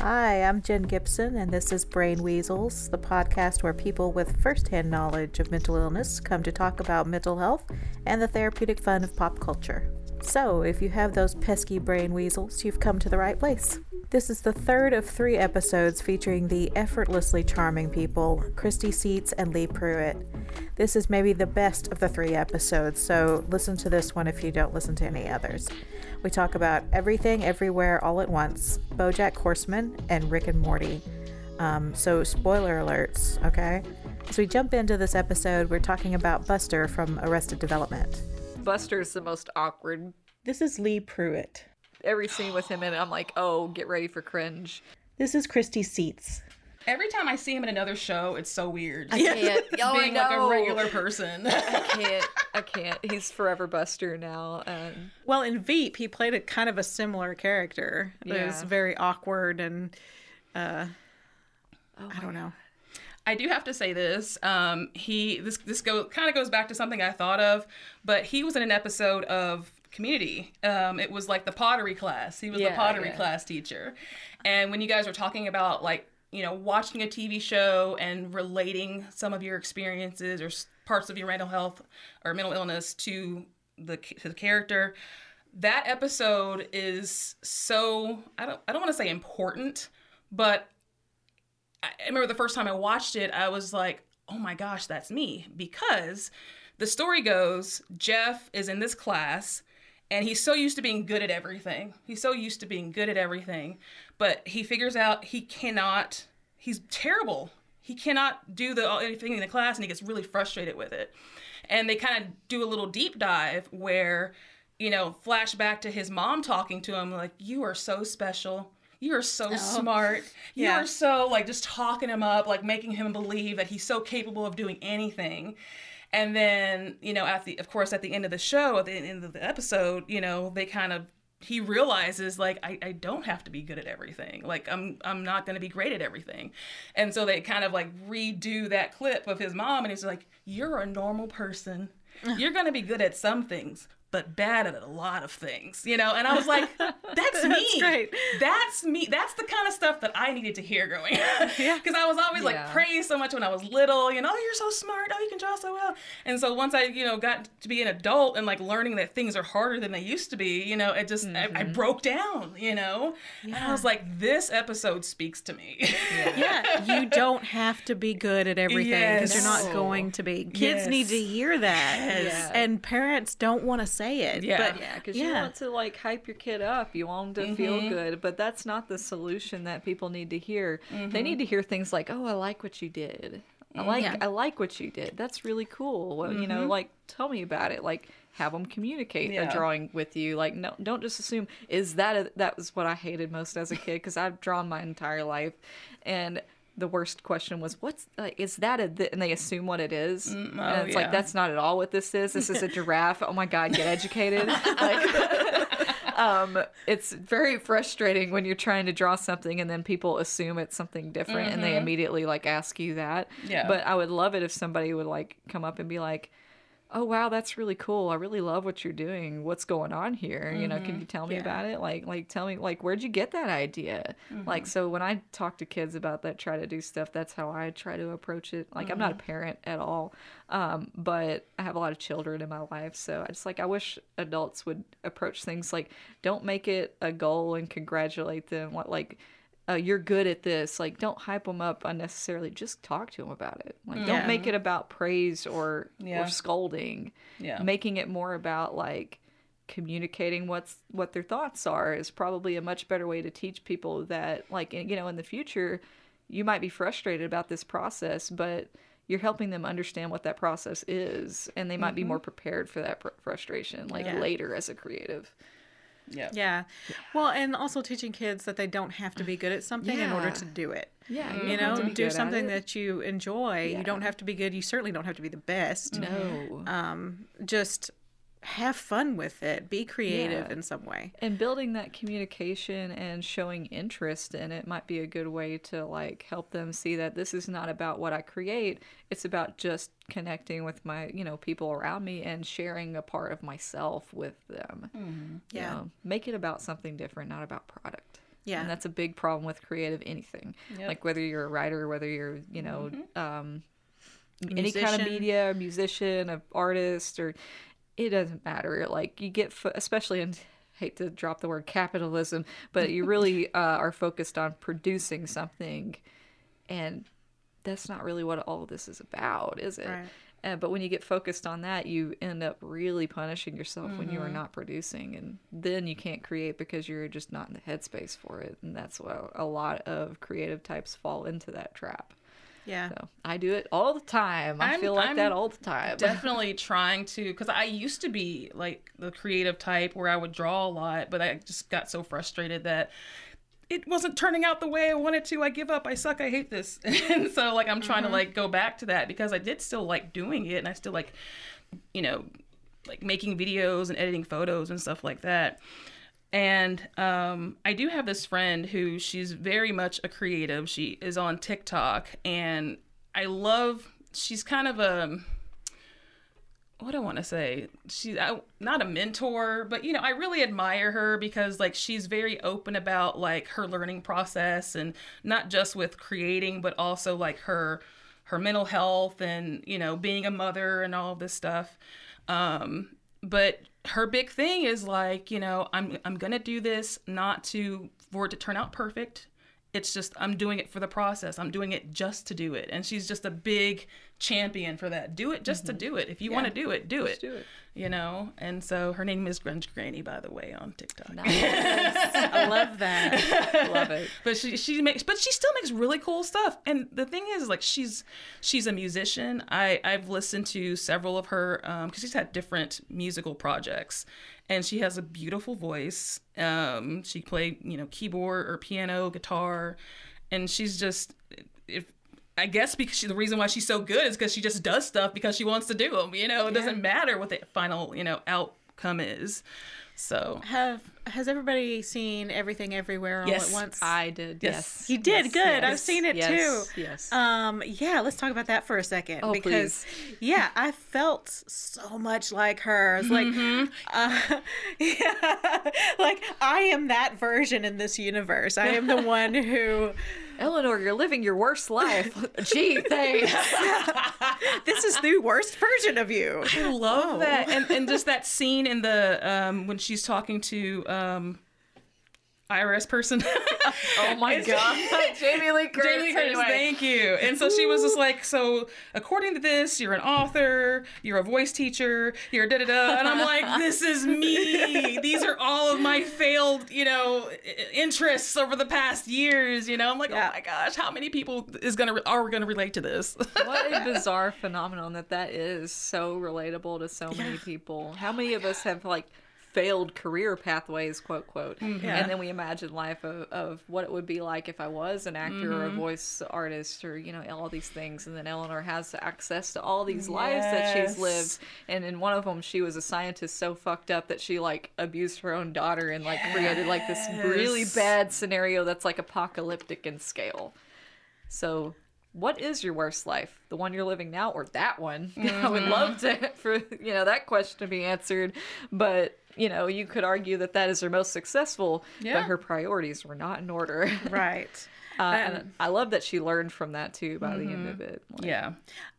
Hi, I'm Jen Gibson, and this is Brain Weasels, the podcast where people with firsthand knowledge of mental illness come to talk about mental health and the therapeutic fun of pop culture. So, if you have those pesky brain weasels, you've come to the right place. This is the third of three episodes featuring the effortlessly charming people, Christi Seatts and Lee Pruett. This is maybe the best of the three episodes, so listen to this one if you don't listen to any others. We talk about everything, everywhere, all at once Bojack Horseman and Rick and Morty. Um, so, spoiler alerts, okay? As we jump into this episode, we're talking about Buster from Arrested Development. Buster's the most awkward. This is Lee Pruett. Every scene with him in it, I'm like, oh, get ready for cringe. This is Christi Seatts. Every time I see him in another show, it's so weird. I can't. Oh, Being like a regular person. I can't. I can't. He's forever Buster now. And Well, in Veep, he played a kind of a similar character. Yeah. It was very awkward and uh, I don't know. I do have to say this. Um, he this this go kind of goes back to something I thought of, but he was in an episode of Community. Um, it was like the pottery class. He was the pottery yeah. class teacher, and when you guys were talking about like you know watching a TV show and relating some of your experiences or parts of your mental health or mental illness to the to the character, that episode is so I don't I don't want to say important, but I I remember the first time I watched it, I was like, oh my gosh, that's me. Because the story goes Jeff is in this class and he's so used to being good at everything. He's so used to being good at everything. But he figures out he cannot, he's terrible. He cannot do the anything in the class and he gets really frustrated with it. And they kind of do a little deep dive where, you know, flashback to his mom talking to him, like, you are so special. You are so oh. smart. You're so like just talking him up, like making him believe that he's so capable of doing anything. And then, you know, at the of course at the end of the show, at the end of the episode, you know, they kind of he realizes like I, I don't have to be good at everything. Like I'm I'm not gonna be great at everything. And so they kind of like redo that clip of his mom and he's like, You're a normal person. You're gonna be good at some things, but bad at a lot of things. You know? And I was like, That's me. great. That's me. That's the kind of stuff that I needed to hear growing up. Yeah. Because I was always like Yeah. praised so much when I was little, you know, oh, you're so smart. Oh, you can draw so well. And so once I, you know, got to be an adult and like learning that things are harder than they used to be, you know, it just, I, I mm-hmm. broke down, you know? And I was like, this episode speaks to me. Yeah, you don't have to be good at everything because you're not going to be. Kids Yes. need to hear that. Yes. And parents don't want to say it. Yeah. But Yeah, because you want to like hype your kid up. You want them to feel mm-hmm. good, but that's not the solution that people need to hear. They mm-hmm. need to hear things like, "Oh, I like what you did. I mm-hmm. like Yeah. I like what you did. That's really cool. Well, You know, like tell me about it. Like have them communicate Yeah. a drawing with you. Like no, don't just assume is that a, that was what I hated most as a kid because I've drawn my entire life, and the worst question was, "What's like? Is that a?" Th-? And they assume what it is, and it's yeah. like that's not at all what this is. This is a giraffe. Oh my god, get educated. like, um, it's very frustrating when you're trying to draw something and then people assume it's something different and they immediately like ask you that. Yeah. But I would love it if somebody would like come up and be like, "Oh wow, that's really cool. I really love what you're doing. What's going on here? You know, can mm-hmm. you tell me about it? Like, like tell me like where'd you get that idea? Like, mm-hmm. so when I talk to kids about that, try to do stuff. That's how I try to approach it. Like, I'm not a mm-hmm. parent at all, um, but I have a lot of children in my life, so I just like I wish adults would approach things like don't make it a goal and congratulate them. What like. Uh, you're good at this. Like, don't hype them up unnecessarily. Just talk to them about it. Like, Yeah. don't make it about praise or Yeah. or scolding Yeah. making it more about like communicating what's what their thoughts are is probably a much better way to teach people that like you know in the future you might be frustrated about this process but you're helping them understand what that process is and they might be more prepared for that pr- frustration like Yeah. later as a creative yeah. Yeah. Well, and also teaching kids that they don't have to be good at something in order to do it. yeah You know, do something that you enjoy. Yeah. You don't have to be good. You certainly don't have to be the best. no Um, just have fun with it. Be creative Yeah. in some way. and building that communication and showing interest in it might be a good way to like help them see that this is not about what I create it's about just connecting with my you know people around me and sharing a part of myself with them You Yeah. know, make it about something different not about product Yeah. and that's a big problem with creative anything Yep. like whether you're a writer whether you're you know um any kind of media a musician an artist or it doesn't matter like you get fo- especially in hate to drop the word capitalism but you really uh, are focused on producing something and that's not really what all this is about is it? Right. uh, but when you get focused on that you end up really punishing yourself when you are not producing and then you can't create because you're just not in the headspace for it and that's why a lot of creative types fall into that trap Yeah. so I do it all the time. I I'm- feel like I'm that all the time. definitely trying to because i used to be like the creative type where i would draw a lot but i just got so frustrated that it wasn't turning out the way i wanted to i give up i suck i hate this and so like i'm trying to mm-hmm. like go back to that because i did still like doing it and i still like you know like making videos and editing photos and stuff like that and um, I do have this friend who she's very much a creative. She is on TikTok, and I love. She's kind of a what do I want to say? She's not a mentor, but you know, I really admire her because like she's very open about like her learning process and not just with creating, but also like her her mental health and you know being a mother and all of this stuff. Um, but her big thing is like you know I'm I'm gonna do this not to for it to turn out perfect. It's just I'm doing it for the process. I'm doing it just to do it, and she's just a big champion for that. Do it just to do it. If you want to do it, do it. do it. You know. And so her name is Grunge Granny, by the way, on TikTok. I love that. Love it. but she she makes but she still makes really cool stuff and the thing is like she's she's a musician i i've listened to several of her um because she's had different musical projects and she has a beautiful voice um she played you know keyboard or piano guitar and she's just if I guess because she, the reason why she's so good is because she just does stuff because she wants to do them. You know, it doesn't matter what the final you know outcome is. So Have has everybody seen everything everywhere all Yes. at once? I did. Yes. Yes. You did Yes, good. I've seen it yes, too. Yes. Um, yeah, let's talk about that for a second Oh, because yeah, I felt so much like her. It's like, Mm-hmm. uh, yeah, like I am that version in this universe. I am the one who Eleanor, you're living your worst life. Gee, thanks. this is the worst version of you. I love that, and and just that scene in the um when she's talking to um IRS person. Oh my god. Jamie Lee Curtis. Jamie Lee Curtis, anyway. thank you. And so she was just like, so according to this, you're an author, you're a voice teacher, you're da da da, and I'm like, this is me. These are all of my failed, you know, interests over the past years. You know, I'm like, oh Yeah. oh my gosh, how many people is gonna are we gonna relate to this? what a bizarre phenomenon that that is so relatable to so many people how many of us have like failed career pathways quote quote. Yeah. and then we imagine life of, of what it would be like if i was an actor or a Mm-hmm. voice artist or you know all these things. And then eleanor has access to all these lives that she's lived. And in one of them she was a scientist so fucked up that she like abused her own daughter and like created like this really bad scenario that's like apocalyptic in scale. So, what is your worst life? The one you're living now, or that one? I would love to for you know that question to be answered, but you know you could argue that that is her most successful, Yeah. but her priorities were not in order. Right. Uh, and I love that she learned from that too by the end of it. Like, yeah.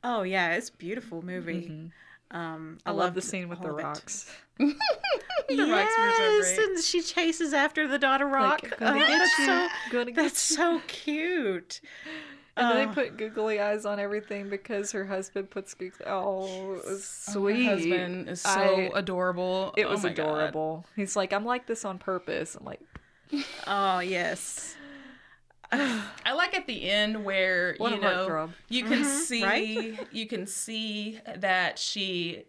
Oh yeah, it's a beautiful movie. Um, I, love the scene with the rocks. The rocks Yes, great. and she chases after the daughter rock. Like, gonna Oh, get that's you, so that's so cute. And then Oh. they uh. put googly eyes on everything because her husband puts googly. Oh, was oh, sweet. My husband is so I- adorable. It Oh was God. adorable. He's like, I'm like this on purpose. I'm like, Oh yes. I like at the end where What you know heartthrob. you can mm-hmm. see right? you can see that she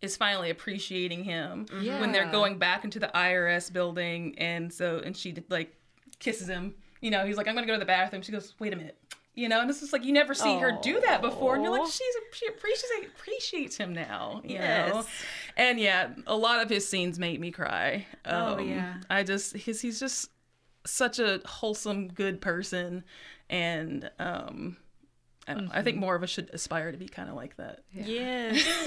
is finally appreciating him when they're going back into the IRS building and so and she like kisses him. You know, he's like, I'm gonna go to the bathroom. She goes, Wait a minute. You know, and it's just like you never see her do that before, and you're like, she's she appreciates appreciates him now, you know. Yes. And yeah, a lot of his scenes made me cry. Oh, Um, yeah. I just his he's just such a wholesome, good person, and um, I don't know. I think more of us should aspire to be kind of like that. Yes.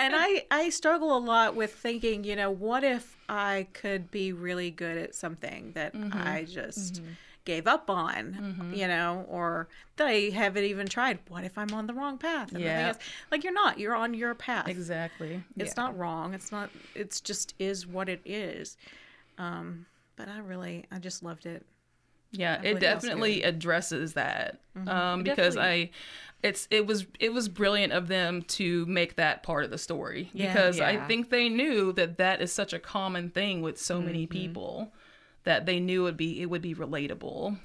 and I I struggle a lot with thinking, you know, what if I could be really good at something that Mm-hmm. I just gave up on, you know, or that I haven't even tried. What if I'm on the wrong path? And Yeah. like you're not. You're on your path. Exactly. It's not wrong. It's not. It's just is what it is. Um, but I really, I just loved it. Yeah, it definitely addresses that um, because Definitely. I, it's it was it was brilliant of them to make that part of the story Yeah. because I think they knew that that is such a common thing with so many people that they knew would be it would be relatable.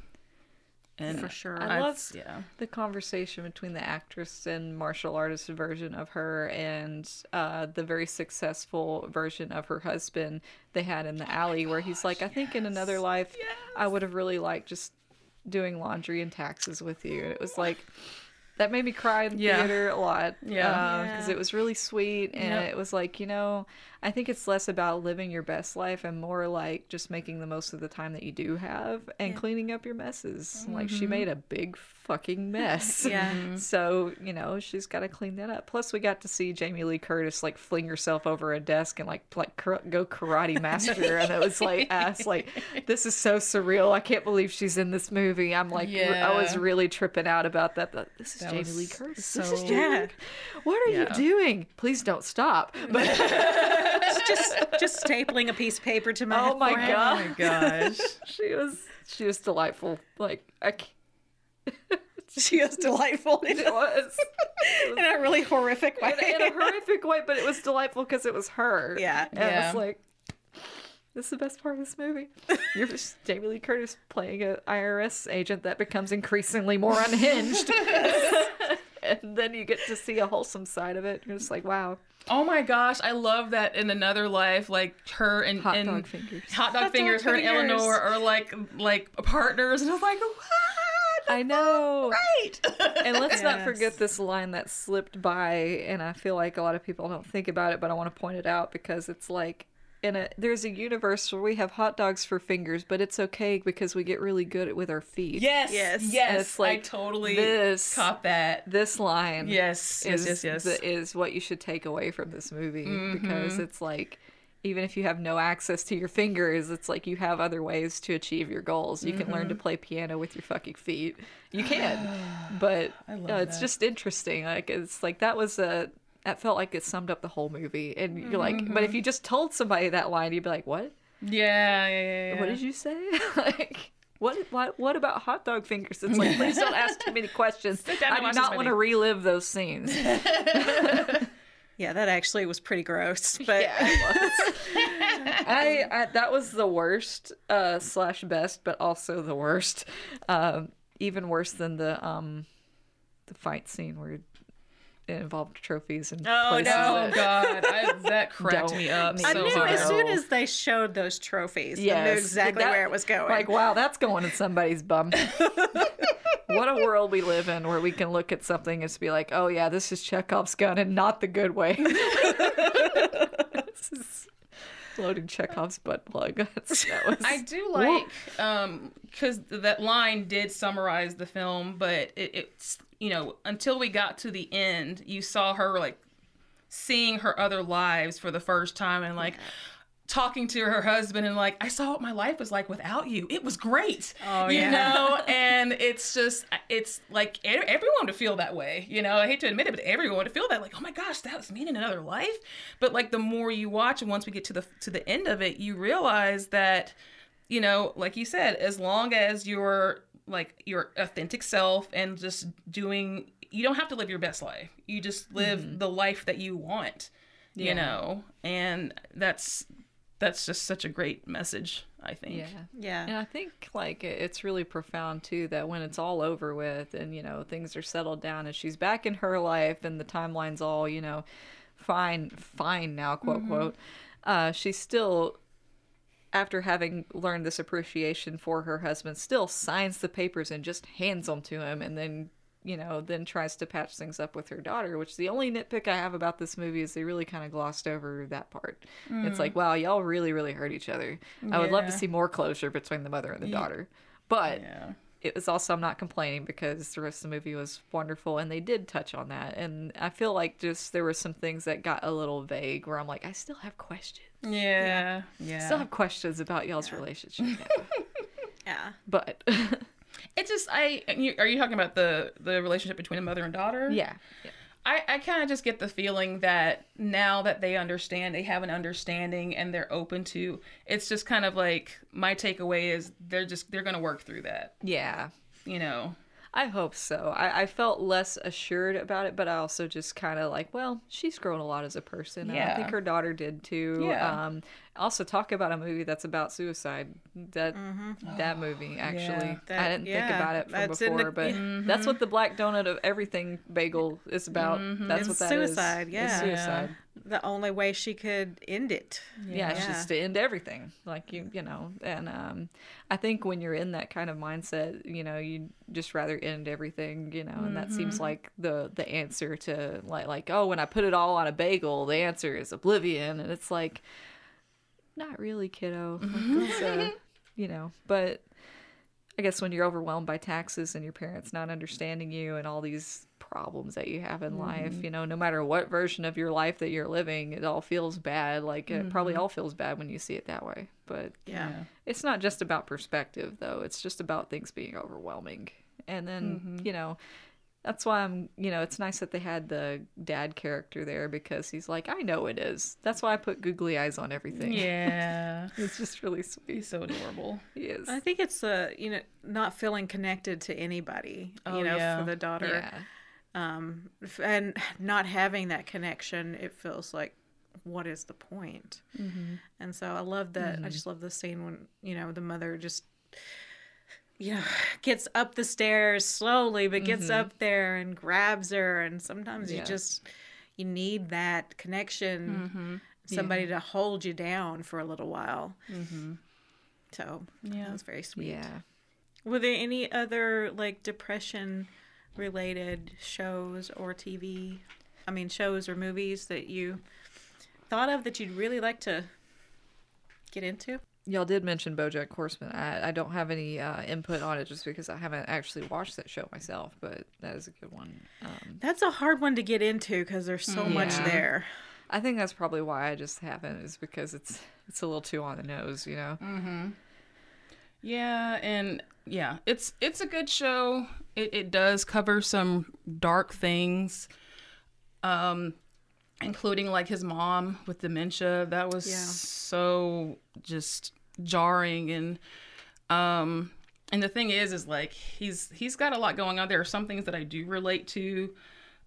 And For sure. I I love yeah. the conversation between the actress and martial artist version of her and uh, the very successful version of her husband they had in the alley, where he's like, I think in another life, I would have really liked just doing laundry and taxes with you. And it was like, that made me cry in the Yeah. theater a lot. Yeah. Because Yeah. it was really sweet. And Yep. it was like, you know, I think it's less about living your best life and more like just making the most of the time that you do have and cleaning up your messes. Like she mm-hmm. made a big fucking mess. Yeah. So, you know, she's got to clean that up. Plus, we got to see Jamie Lee Curtis like fling herself over a desk and like like kar- go karate master, and it was like ass like this is so surreal. I can't believe she's in this movie. I'm like, I was really tripping out about that. But this is That Jamie Lee Curtis. so- this is Jamie Yeah. What are Yeah. you doing? Please don't stop. But just just stapling a piece of paper to my oh my forehead. god, Oh my gosh. she was she was delightful. Like I. She was delightful in it was. In a really horrific way. in, in a horrific way, but it was delightful because it was her. Yeah. and I Yeah. was like, "This is the best part of this movie." You're just Jamie Lee Curtis playing an IRS agent that becomes increasingly more unhinged, and then you get to see a wholesome side of it. You're just like, "Wow, Oh my gosh, I love that in another life, like her and hot and dog fingers." hot dog dog fingers, her and. Eleanor are like like partners, and I was like, what? I know. Right. And let's not forget this line that slipped by, and I feel like a lot of people don't think about it, but I want to point it out because it's like in a there's a universe where we have hot dogs for fingers, but it's okay because we get really good at with our feet. yes, Yes. yes, it's like I totally this- caught that. This line, Yes, yes, is yes, yes. the- is what you should take away from this movie because Mm-hmm. it's like even if you have no access to your fingers, it's like you have other ways to achieve your goals. You can learn to Mm-hmm. play piano with your fucking feet. You can, but I love uh, it's that. just interesting. Like it's like that was a that felt like it summed up the whole movie. And you're like, Mm-hmm. but if you just told somebody that line, you'd be like, what? Yeah, yeah, yeah. yeah. What did you say? like. What, what what about hot dog fingers? It's like please don't ask too many questions. I do not want to relive those scenes. Yeah, that actually was pretty gross. But Yeah, it was. I, I that was the worst uh, slash best, but also the worst. Um, even worse than the um, the fight scene where it involved trophies and Oh, places no. Oh that- God, I, that cracked Don't me up need I knew hard. as soon as they showed those trophies, I knew exactly that- where it was going. Like, wow, that's going in somebody's bum. what a world we live in where we can look at something and just be like, oh, yeah, this is Chekhov's gun and not the good way. loading Chekhov's butt plug. That was, I do like um because that line did summarize the film, but it, it's you know until we got to the end, you saw her like seeing her other lives for the first time and like talking to her husband and like I saw what my life was like without you. It was great. Oh, you yeah. know, and it's just it's like everyone to feel that way. You know, I hate to admit it, but everyone to feel that like, oh my gosh, that was me in another life. But like the more you watch, and once we get to the to the end of it, you realize that, you know, like you said, as long as you're like your authentic self and just doing, you don't have to live your best life. You just live mm-hmm. the life that you want. You know, and that's that's just such a great message. I think. yeah. yeah. And I think like it's really profound too that when it's all over with and you know things are settled down and she's back in her life and the timeline's all you know fine fine now quote quote uh she's still after having learned this appreciation for her husband, still signs the papers and just hands them to him, and then you know, then tries to patch things up with her daughter. Which the only nitpick I have about this movie is they really kind of glossed over that part. It's like, mm. wow, y'all really, really hurt each other. I would love to see more closure between the mother and the daughter, but Yeah. it was also I'm not complaining because the rest of the movie was wonderful and they did touch on that and I feel like just there were some things that got a little vague where I'm like I still have questions. Yeah. Yeah. Still have questions about y'all's relationship. Yeah. but It just I you, are you talking about the the relationship between a mother and daughter? yeah. yeah. I, I kind of just get the feeling that now that they understand, they have an understanding and they're open to. It's just kind of like my takeaway is they're just they're gonna work through that. Yeah. You know. I hope so. I, I felt less assured about it, but I also just kind of like, well, she's grown a lot as a person. and I think her daughter did too. Yeah. Um, also, talk about a movie that's about suicide. That that movie actually, Yeah. I didn't think about it from before, the- Mm-hmm. but that's what the black donut of everything bagel is about. That's It's what that is. suicide, It's yeah. suicide. The only way she could end it. Yeah, Yeah. just to end everything. Like you, you know, and um, I think when you're in that kind of mindset, you know, you just rather end everything, you know, and that seems like the the answer to like like oh, when I put it all on a bagel, the answer is oblivion, and it's like, not really, kiddo. Like, mm-hmm. uh, you know, but I guess when you're overwhelmed by taxes and your parents not understanding you and all these problems that you have in life, mm-hmm. you know, no matter what version of your life that you're living, it all feels bad. Like it probably mm-hmm. all feels bad when you see it that way. But Yeah. it's not just about perspective though. It's just about things being overwhelming. And then, you know, that's why I'm, you know, it's nice that they had the dad character there because he's like, I know it is. That's why I put googly eyes on everything. Yeah. It's just really sweet. He's so adorable. He is. I think it's uh, you know, not feeling connected to anybody, Oh, you know, yeah. for the daughter. Yeah. Um and not having that connection, it feels like what is the point? Mm-hmm. And so I love that. I just love the scene when, you know, the mother just you know, gets up the stairs slowly, but gets mm-hmm. up there and grabs her. And sometimes you just, you need that connection, mm-hmm. somebody to hold you down for a little while. Mm-hmm. So Yeah. that was very sweet. Yeah. Were there any other like depression related shows or TV? I mean, shows or movies that you thought of that you'd really like to get into? Y'all did mention BoJack Horseman. I, I don't have any uh, input on it just because I haven't actually watched that show myself, but that is a good one. Um, That's a hard one to get into because there's so much there. I think that's probably why I just haven't is because it's it's a little too on the nose, you know. Yeah, and yeah, it's it's a good show. It it does cover some dark things, um, including like his mom with dementia. That was Yeah. so just jarring and um and the thing is is like he's he's got a lot going on there are some things that i do relate to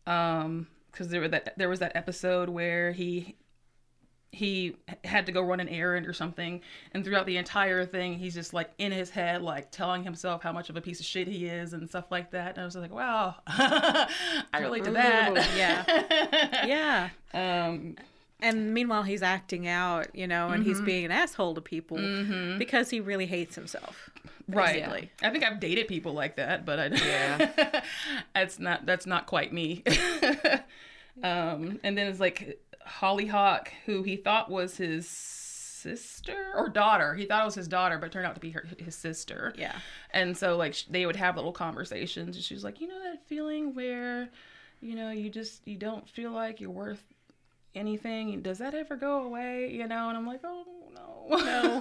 um because there were that there was that episode where he he had to go run an errand or something and throughout the entire thing he's just like in his head like telling himself how much of a piece of shit he is and stuff like that and i was like wow i relate to that Yeah. Yeah. um And meanwhile, he's acting out, you know, and he's being an asshole to people because he really hates himself. right basically. i think i've dated people like that but i Yeah. that's not that's not quite me um and then it's like hollyhock who he thought was his sister or daughter he thought it was his daughter but it turned out to be her his sister Yeah. and so like sh- they would have little conversations and she's like you know that feeling where you know you just you don't feel like you're worth anything does that ever go away you know and i'm like oh no no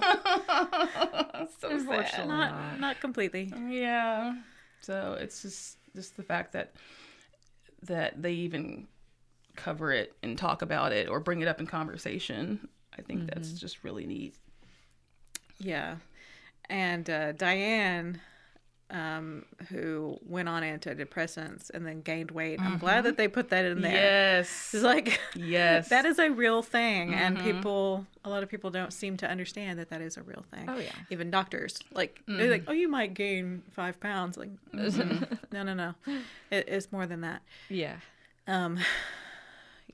so sad Unfortunately. Not not completely. yeah. So it's just just the fact that that they even cover it and talk about it or bring it up in conversation. I think that's just really neat. Yeah. And uh, Diane, um, who went on antidepressants and then gained weight. I'm glad that they put that in there. Yes. It's like, Yes. that is a real thing. And people, a lot of people don't seem to understand that that is a real thing. Oh, yeah. Even doctors. Like, they're like, oh, you might gain five pounds. Like, no, no, no. It, it's more than that. Yeah. Um,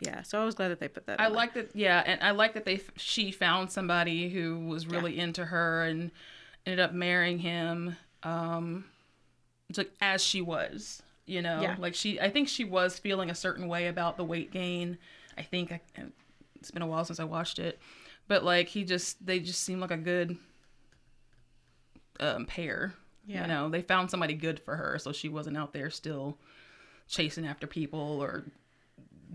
Yeah, so I was glad that they put that. I in like that. Yeah, and I like that they she found somebody who was really into her and ended up marrying him. Um, it's like as she was, you know, Yeah. like she. I think she was feeling a certain way about the weight gain. I think I, it's been a while since I watched it, but like he just they just seem like a good um, pair. Yeah. You know, they found somebody good for her, so she wasn't out there still chasing after people or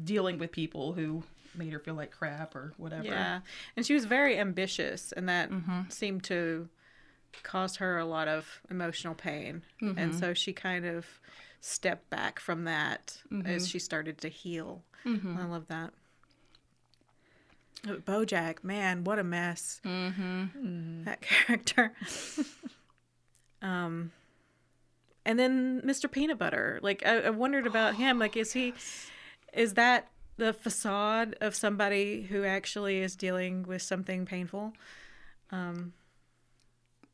dealing with people who made her feel like crap or whatever. Yeah, and she was very ambitious, and that Mm-hmm. seemed to cause her a lot of emotional pain, Mm-hmm. and so she kind of stepped back from that Mm-hmm. as she started to heal. I love that. Oh, Bojack, man, what a mess! Mm-hmm. That character. um, and then Mr. Peanut Butter. Like I, I wondered about him. Like, is he? Is that the facade of somebody who actually is dealing with something painful?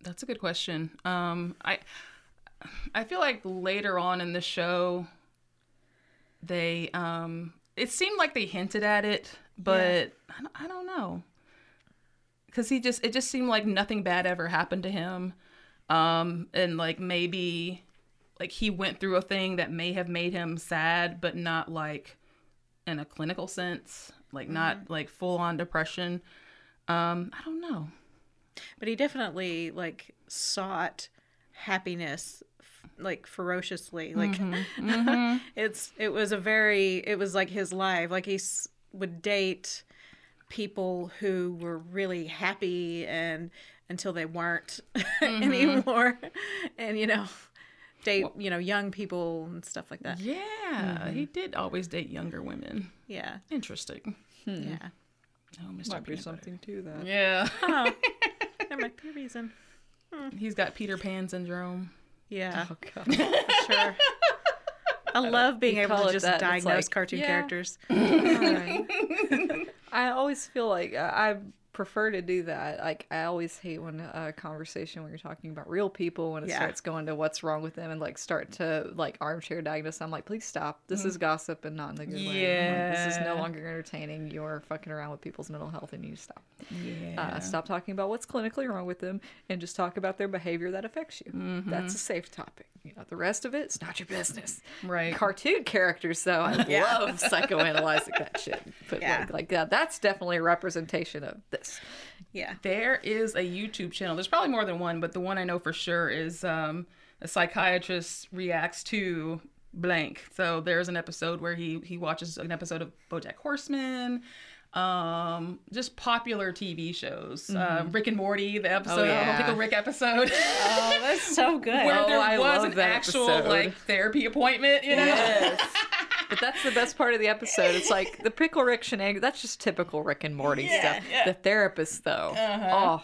That's a good question. Um, I I feel like later on in the show, they um, it seemed like they hinted at it, but I, don't, I don't know because he just it just seemed like nothing bad ever happened to him, um, and like maybe like he went through a thing that may have made him sad, but not like in a clinical sense, like not like full on depression. Um, I don't know. But he definitely like sought happiness like ferociously. Like mm-hmm. Mm-hmm. it's it was a very it was like his life. Like he s- would date people who were really happy and until they weren't mm-hmm. anymore. And you know, date, you know, young people and stuff like that. Yeah, he did always date younger women. Yeah. Interesting. Hmm. Yeah. Oh, Mr. Might be Peanut Butter. something to that. Yeah, Oh, there might be a reason. Hmm. he's got Peter Pan syndrome. Yeah, Oh god. sure. I love being You able to just that, diagnose like, cartoon yeah. characters. I always feel like uh, I I prefer to do that. Like I always hate when a conversation when you're talking about real people when it Yeah. starts going to what's wrong with them and like start to like armchair diagnose. I'm like, please stop. This is mm. gossip and not in the good way. Like, this is no longer entertaining. You're fucking around with people's mental health and you stop. Uh, yeah. Uh, stop talking about what's clinically wrong with them and just talk about their behavior that affects you. That's mm-hmm. a safe topic. You know, the rest of it, it's not your business. Right. Cartoon characters, though, I love psychoanalyzing that shit. But Yeah. like, like yeah, that's definitely a representation of this. Yeah. There is a YouTube channel. There's probably more than one, but the one I know for sure is um, a psychiatrist reacts to blank. So there's an episode where he he watches an episode of BoJack Horseman, um, just popular TV shows. Um, Rick and Morty, the episode, yeah. Pickle Rick episode, Oh, that's so good. where Oh, there I was love an actual episode. like therapy appointment. You know. Yes. but that's the best part of the episode. It's like the pickle Rick shenanigans. That's just typical Rick and Morty Yeah, stuff. yeah. The therapist, though. Oh.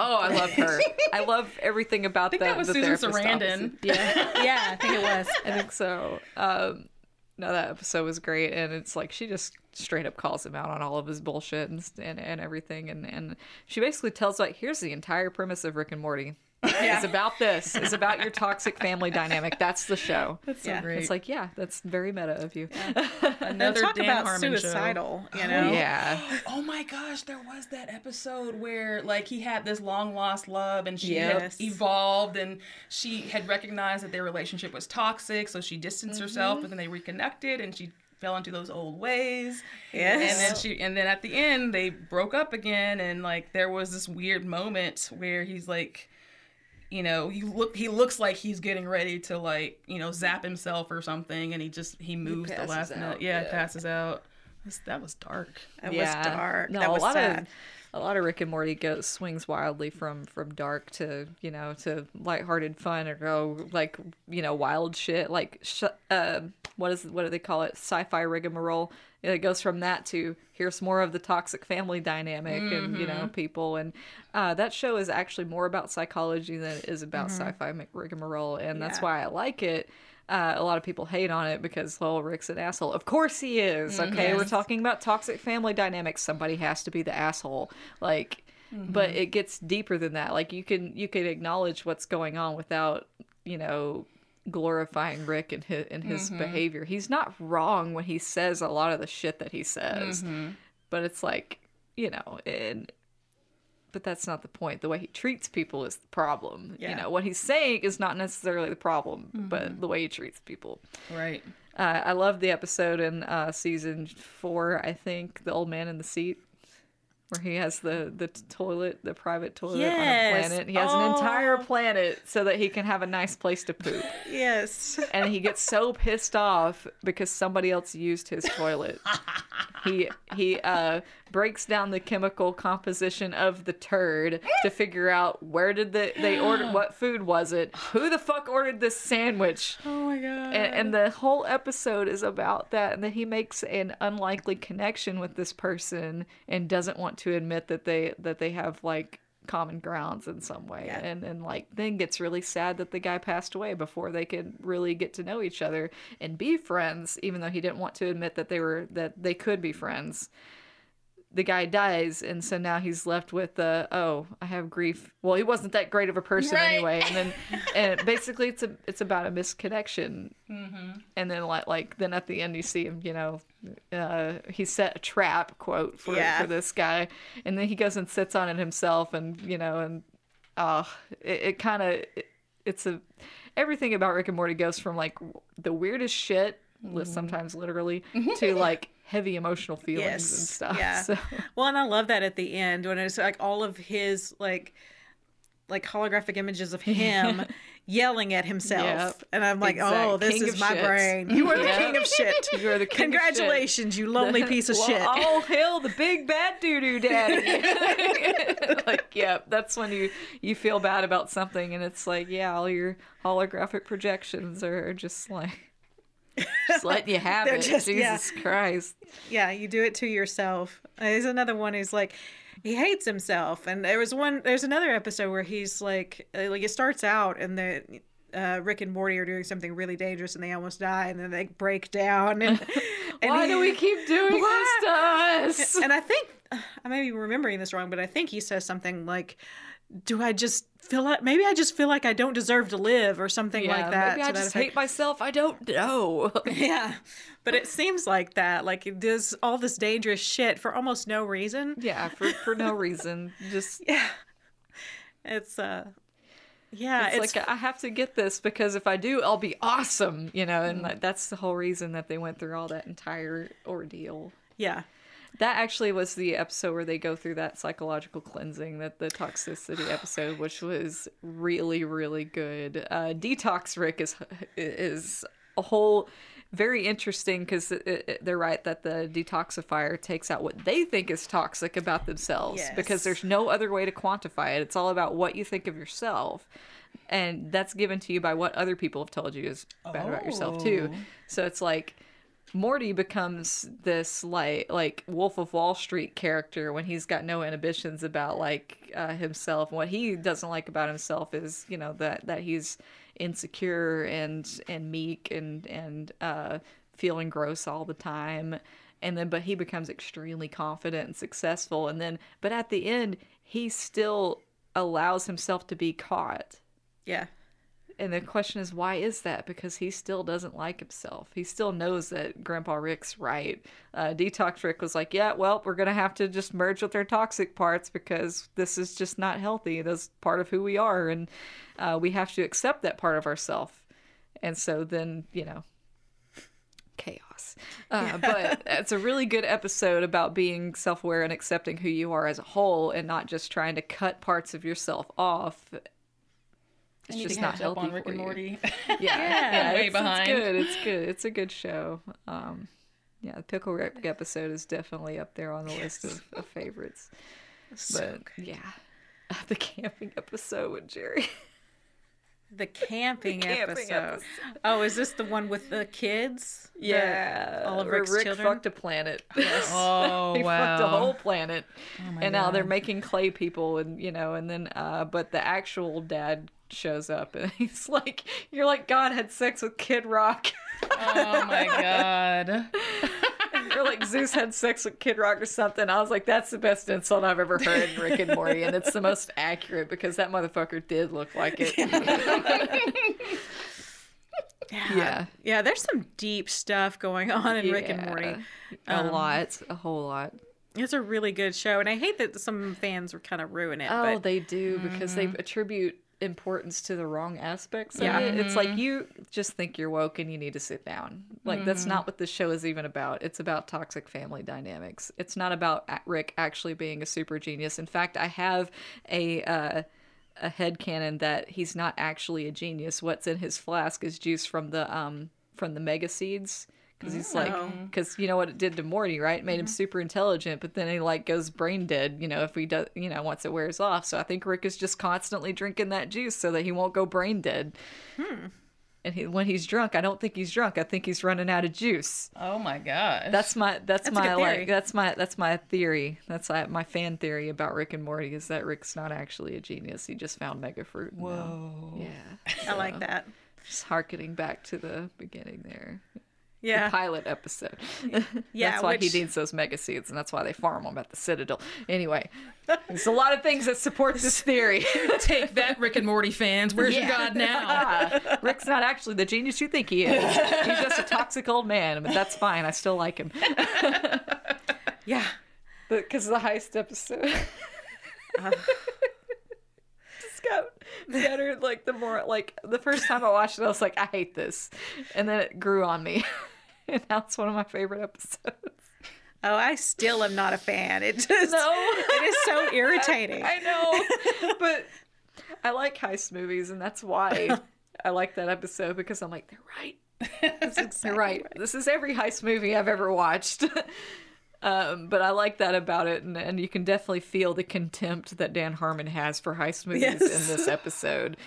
Oh, I love her. I love everything about I think the, that was the Susan therapist Sarandon. opposite. Yeah. yeah, I think it was. I think so. Um, no, that episode was great, and it's like she just straight up calls him out on all of his bullshit and and, and everything, and and she basically tells like, here's the entire premise of Rick and Morty. It's about this. It's about your toxic family dynamic. That's the show. That's so Yeah. great. It's like, yeah, that's very meta of you. And Another talk Dan about Harmon show. you know? Yeah. Oh my gosh, there was that episode where like he had this long lost love and she Yes. had evolved and she had recognized that their relationship was toxic, so she distanced Mm-hmm. herself, but then they reconnected and she fell into those old ways. Yes. And then she and then at the end they broke up again and like there was this weird moment where he's like you know, he look he looks like he's getting ready to like, you know, zap himself or something and he just he moves the last minute. out, Yeah, yeah. passes out. That's- That was dark. That was dark. No, that was a lot sad. of a lot of Rick and Morty goes swings wildly from from dark to you know to lighthearted fun or go like you know wild shit. Like sh- uh, what is what do they call it? Sci-fi rigmarole. It goes from that to here's more of the toxic family dynamic and you know people. And uh, that show is actually more about psychology than it is about sci-fi rigmarole. And that's why I like it. Uh, a lot of people hate on it because, well, Rick's an asshole. Of course he is. Mm-hmm. Okay, we're talking about toxic family dynamics. Somebody has to be the asshole. Like, mm-hmm. but it gets deeper than that. Like you can you can acknowledge what's going on without you know glorifying Rick and his and his mm-hmm. behavior. He's not wrong when he says a lot of the shit that he says, but it's like you know, and but that's not the point. The way he treats people is the problem. You know, what he's saying is not necessarily the problem, but the way he treats people. Right. Uh, I love the episode in uh, season four. I think the old man in the seat, where he has the the toilet, the private toilet Yes. on a planet. He has an entire Oh. planet so that he can have a nice place to poop. Yes. and he gets so pissed off because somebody else used his toilet. He he uh, breaks down the chemical composition of the turd to figure out where did the, they order what food was it, who the fuck ordered this sandwich, Oh my god. and, and the whole episode is about that and then he makes an unlikely connection with this person and doesn't want to admit that they that they have like common grounds in some way Yeah. and and like then gets really sad that the guy passed away before they could really get to know each other and be friends even though he didn't want to admit that they were that they could be friends the guy dies and so now he's left with the oh i have grief. Well he wasn't that great of a person Right. anyway. And then and basically it's a it's about a misconnection. And then like like then at the end you see him you know uh he set a trap quote for Yeah. for this guy. And then he goes and sits on it himself and you know and uh it, it kind of it, it's a everything about rick and morty goes from like the weirdest shit li- sometimes literally to like heavy emotional feelings and stuff yeah. so Well, and I love that at the end when it's like all of his like like holographic images of him yelling at himself. Yep. And I'm like, oh, Exact. oh, this King is my shit. brain. You are the king of shit. You are the king of shit. Congratulations, you lonely piece of well, shit. All hail the big bad doo doo daddy. like, yeah, that's when you you feel bad about something, and it's like, yeah, all your holographic projections are just like. Just letting you have it. just- yeah. Jesus Christ. Yeah, you do it to yourself. There's another one who's like he hates himself, and there was one. There's another episode where he's like, uh, like it starts out, and the uh, Rick and Morty are doing something really dangerous, and they almost die, and then they break down. And, and Why he- do we keep doing this to us? And I think I may be remembering this wrong, but I think he says something like, "Do I just feel like maybe I just feel like I don't deserve to live, or something yeah, like that?" maybe I just hate myself. I don't know. Yeah, but it seems like that. Like it does all this dangerous shit for almost no reason. yeah, for for no reason. Just Yeah, it's uh, yeah, it's, it's, like I have to get this because if I do, I'll be awesome, you know. And like, that's the whole reason that they went through all that entire ordeal. yeah, That actually was the episode where they go through that psychological cleansing, that the toxicity episode, which was really, really good. Uh, Detox Rick is is a whole very interesting because they're right that the detoxifier takes out what they think is toxic about themselves because there's no other way to quantify it. It's all about what you think of yourself. And that's given to you by what other people have told you is bad about yourself too. So it's like Morty becomes this like like Wolf of Wall Street character when he's got no inhibitions about like uh, himself. What he doesn't like about himself is you know that that he's insecure and and meek and and uh, feeling gross all the time. And then but he becomes extremely confident and successful. And then but at the end he still allows himself to be caught yeah, and the question is why is that? Because he still doesn't like himself. He still knows that grandpa rick's right. Uh, detox rick was like yeah well we're gonna have to just merge with our toxic parts because this is just not healthy. That's part of who we are and uh, we have to accept that part of ourselves and so then you know chaos. Uh, but it's a really good episode about being self-aware and accepting who you are as a whole and not just trying to cut parts of yourself off it's just not healthy on Rick for and you. Morty. Yeah, yeah, way it's, behind. It's good. It's good. It's a good show. Um, yeah, the Pickle Rick episode is definitely up there on the list of, of favorites. so But yeah, the camping episode with Jerry. the camping, camping episode. episode. Oh, is this the one with the kids? The- Yeah, all of Rick's Rick children? fucked a planet. Oh he fucked a whole planet, my and now they're making clay people, and you know, and then uh, but the actual dad shows up, and he's like, "You're like God had sex with Kid Rock." oh my god! or like Zeus had sex with Kid Rock or something. I was like, that's the best insult I've ever heard in Rick and Morty, and it's the most accurate because that motherfucker did look like it. Yeah. Yeah, there's some deep stuff going on in Rick and Morty. A Um, lot, a whole lot. It's a really good show, and I hate that some fans were kind of ruin it. Oh, but they do because they attribute importance to the wrong aspects of Yeah. it. It's like you just think you're woke and you need to sit down. Like that's not what the show is even about. It's about toxic family dynamics. It's not about Rick actually being a super genius. In fact, I have a uh, a headcanon that he's not actually a genius. What's in his flask is juice from the um from the mega seeds. Because he's like, because you know what it did to Morty, right? It made him super intelligent, but then he like goes brain dead. You know, if he does, you know, once it wears off. So I think Rick is just constantly drinking that juice so that he won't go brain dead. hmm. And he, when he's drunk, I don't think he's drunk. I think he's running out of juice. Oh my gosh. That's my that's, That's my like that's my that's my theory. That's like my fan theory about Rick and Morty is that Rick's not actually a genius. He just found mega fruit. Whoa. Yeah. I like that. Just harkening back to the beginning there. Yeah, The pilot episode. Yeah, that's why which- he needs those mega seeds, and that's why they farm them at the Citadel. Anyway, there's a lot of things that support this theory. Take that, Rick and Morty fans. Where's your God now? Ah, Rick's not actually the genius you think he is. He's just a toxic old man, but that's fine. I still like him. yeah. Because the heist episode. got better. Like the more, like the first time I watched it, I was like, I hate this, and then it grew on me, and now it's one of my favorite episodes. Oh, I still am not a fan. It just No. it is so irritating. I know, but I like heist movies, and that's why I like that episode because I'm like, they're right. They're right. This is every heist movie I've ever watched. Um, but I like that about it, and, and you can definitely feel the contempt that Dan Harmon has for heist movies Yes. in this episode.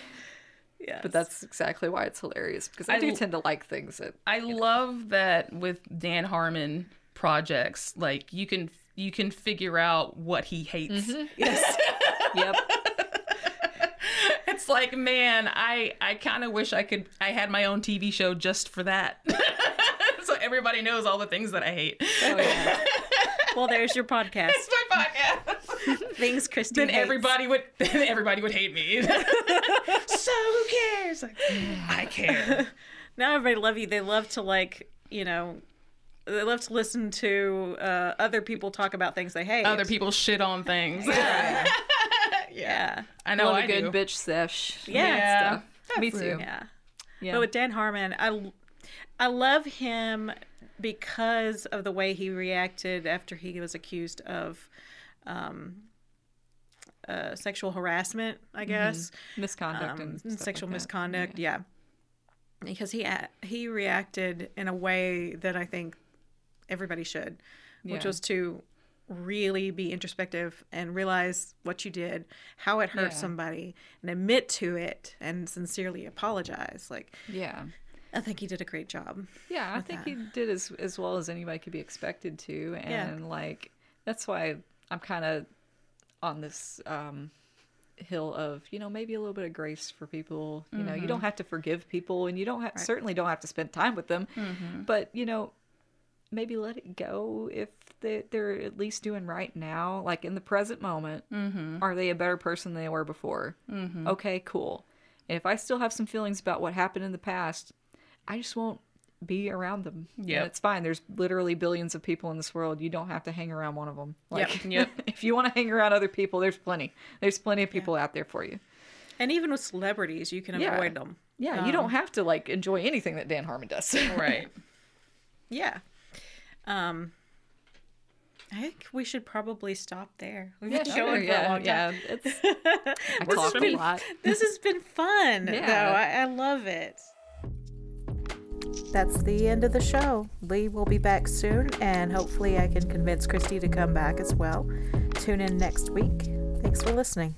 Yes. But that's exactly why it's hilarious because I, I do l- tend to like things that I love that with Dan Harmon projects, like you can you can figure out what he hates. yes. yep. It's like, man, I I kind of wish I could I had my own TV show just for that. so everybody knows all the things that I hate. Oh, yeah. Well, there's your podcast. It's my podcast. Things Christine then hates. everybody would then everybody would hate me. so who cares? Like, I care. now everybody love you. They love to like you know. They love to listen to uh, other people talk about things they hate. Other people shit on things. Yeah. yeah. yeah. I know Love I a good do. bitch sesh. Yeah. stuff. Me too. Yeah. Yeah. But with Dan Harmon, I, I love him because of the way he reacted after he was accused of um, uh, sexual harassment, I guess. Misconduct Um, and stuff sexual like misconduct, yeah. Because he he reacted in a way that I think everybody should, which was to really be introspective and realize what you did, how it hurt Yeah. somebody, and admit to it and sincerely apologize. Like Yeah. I think he did a great job. Yeah, I think that. he did as as well as anybody could be expected to, Yeah. and like that's why I'm kind of on this um, hill of you know maybe a little bit of grace for people. You know, you mm-hmm. don't have to forgive people, and you don't have, certainly don't have to spend time with them, mm-hmm. but you know maybe let it go if they, they're at least doing right now like in the present moment mm-hmm. are they a better person than they were before okay cool and if i still have some feelings about what happened in the past i just won't be around them yeah it's fine there's literally billions of people in this world you don't have to hang around one of them like Yep. if you want to hang around other people there's plenty there's plenty of people out there for you And even with celebrities, you can Yeah. avoid them. yeah you don't have to like enjoy anything that dan harmon does Right. Yeah. Um, I think we should probably stop there. We've yeah been sure, for yeah a long time. yeah it's i talk a been- lot This has been fun, Yeah. though. I, I love it. That's the end of the show. Lee will be back soon, and hopefully, I can convince Christi to come back as well. Tune in next week. Thanks for listening.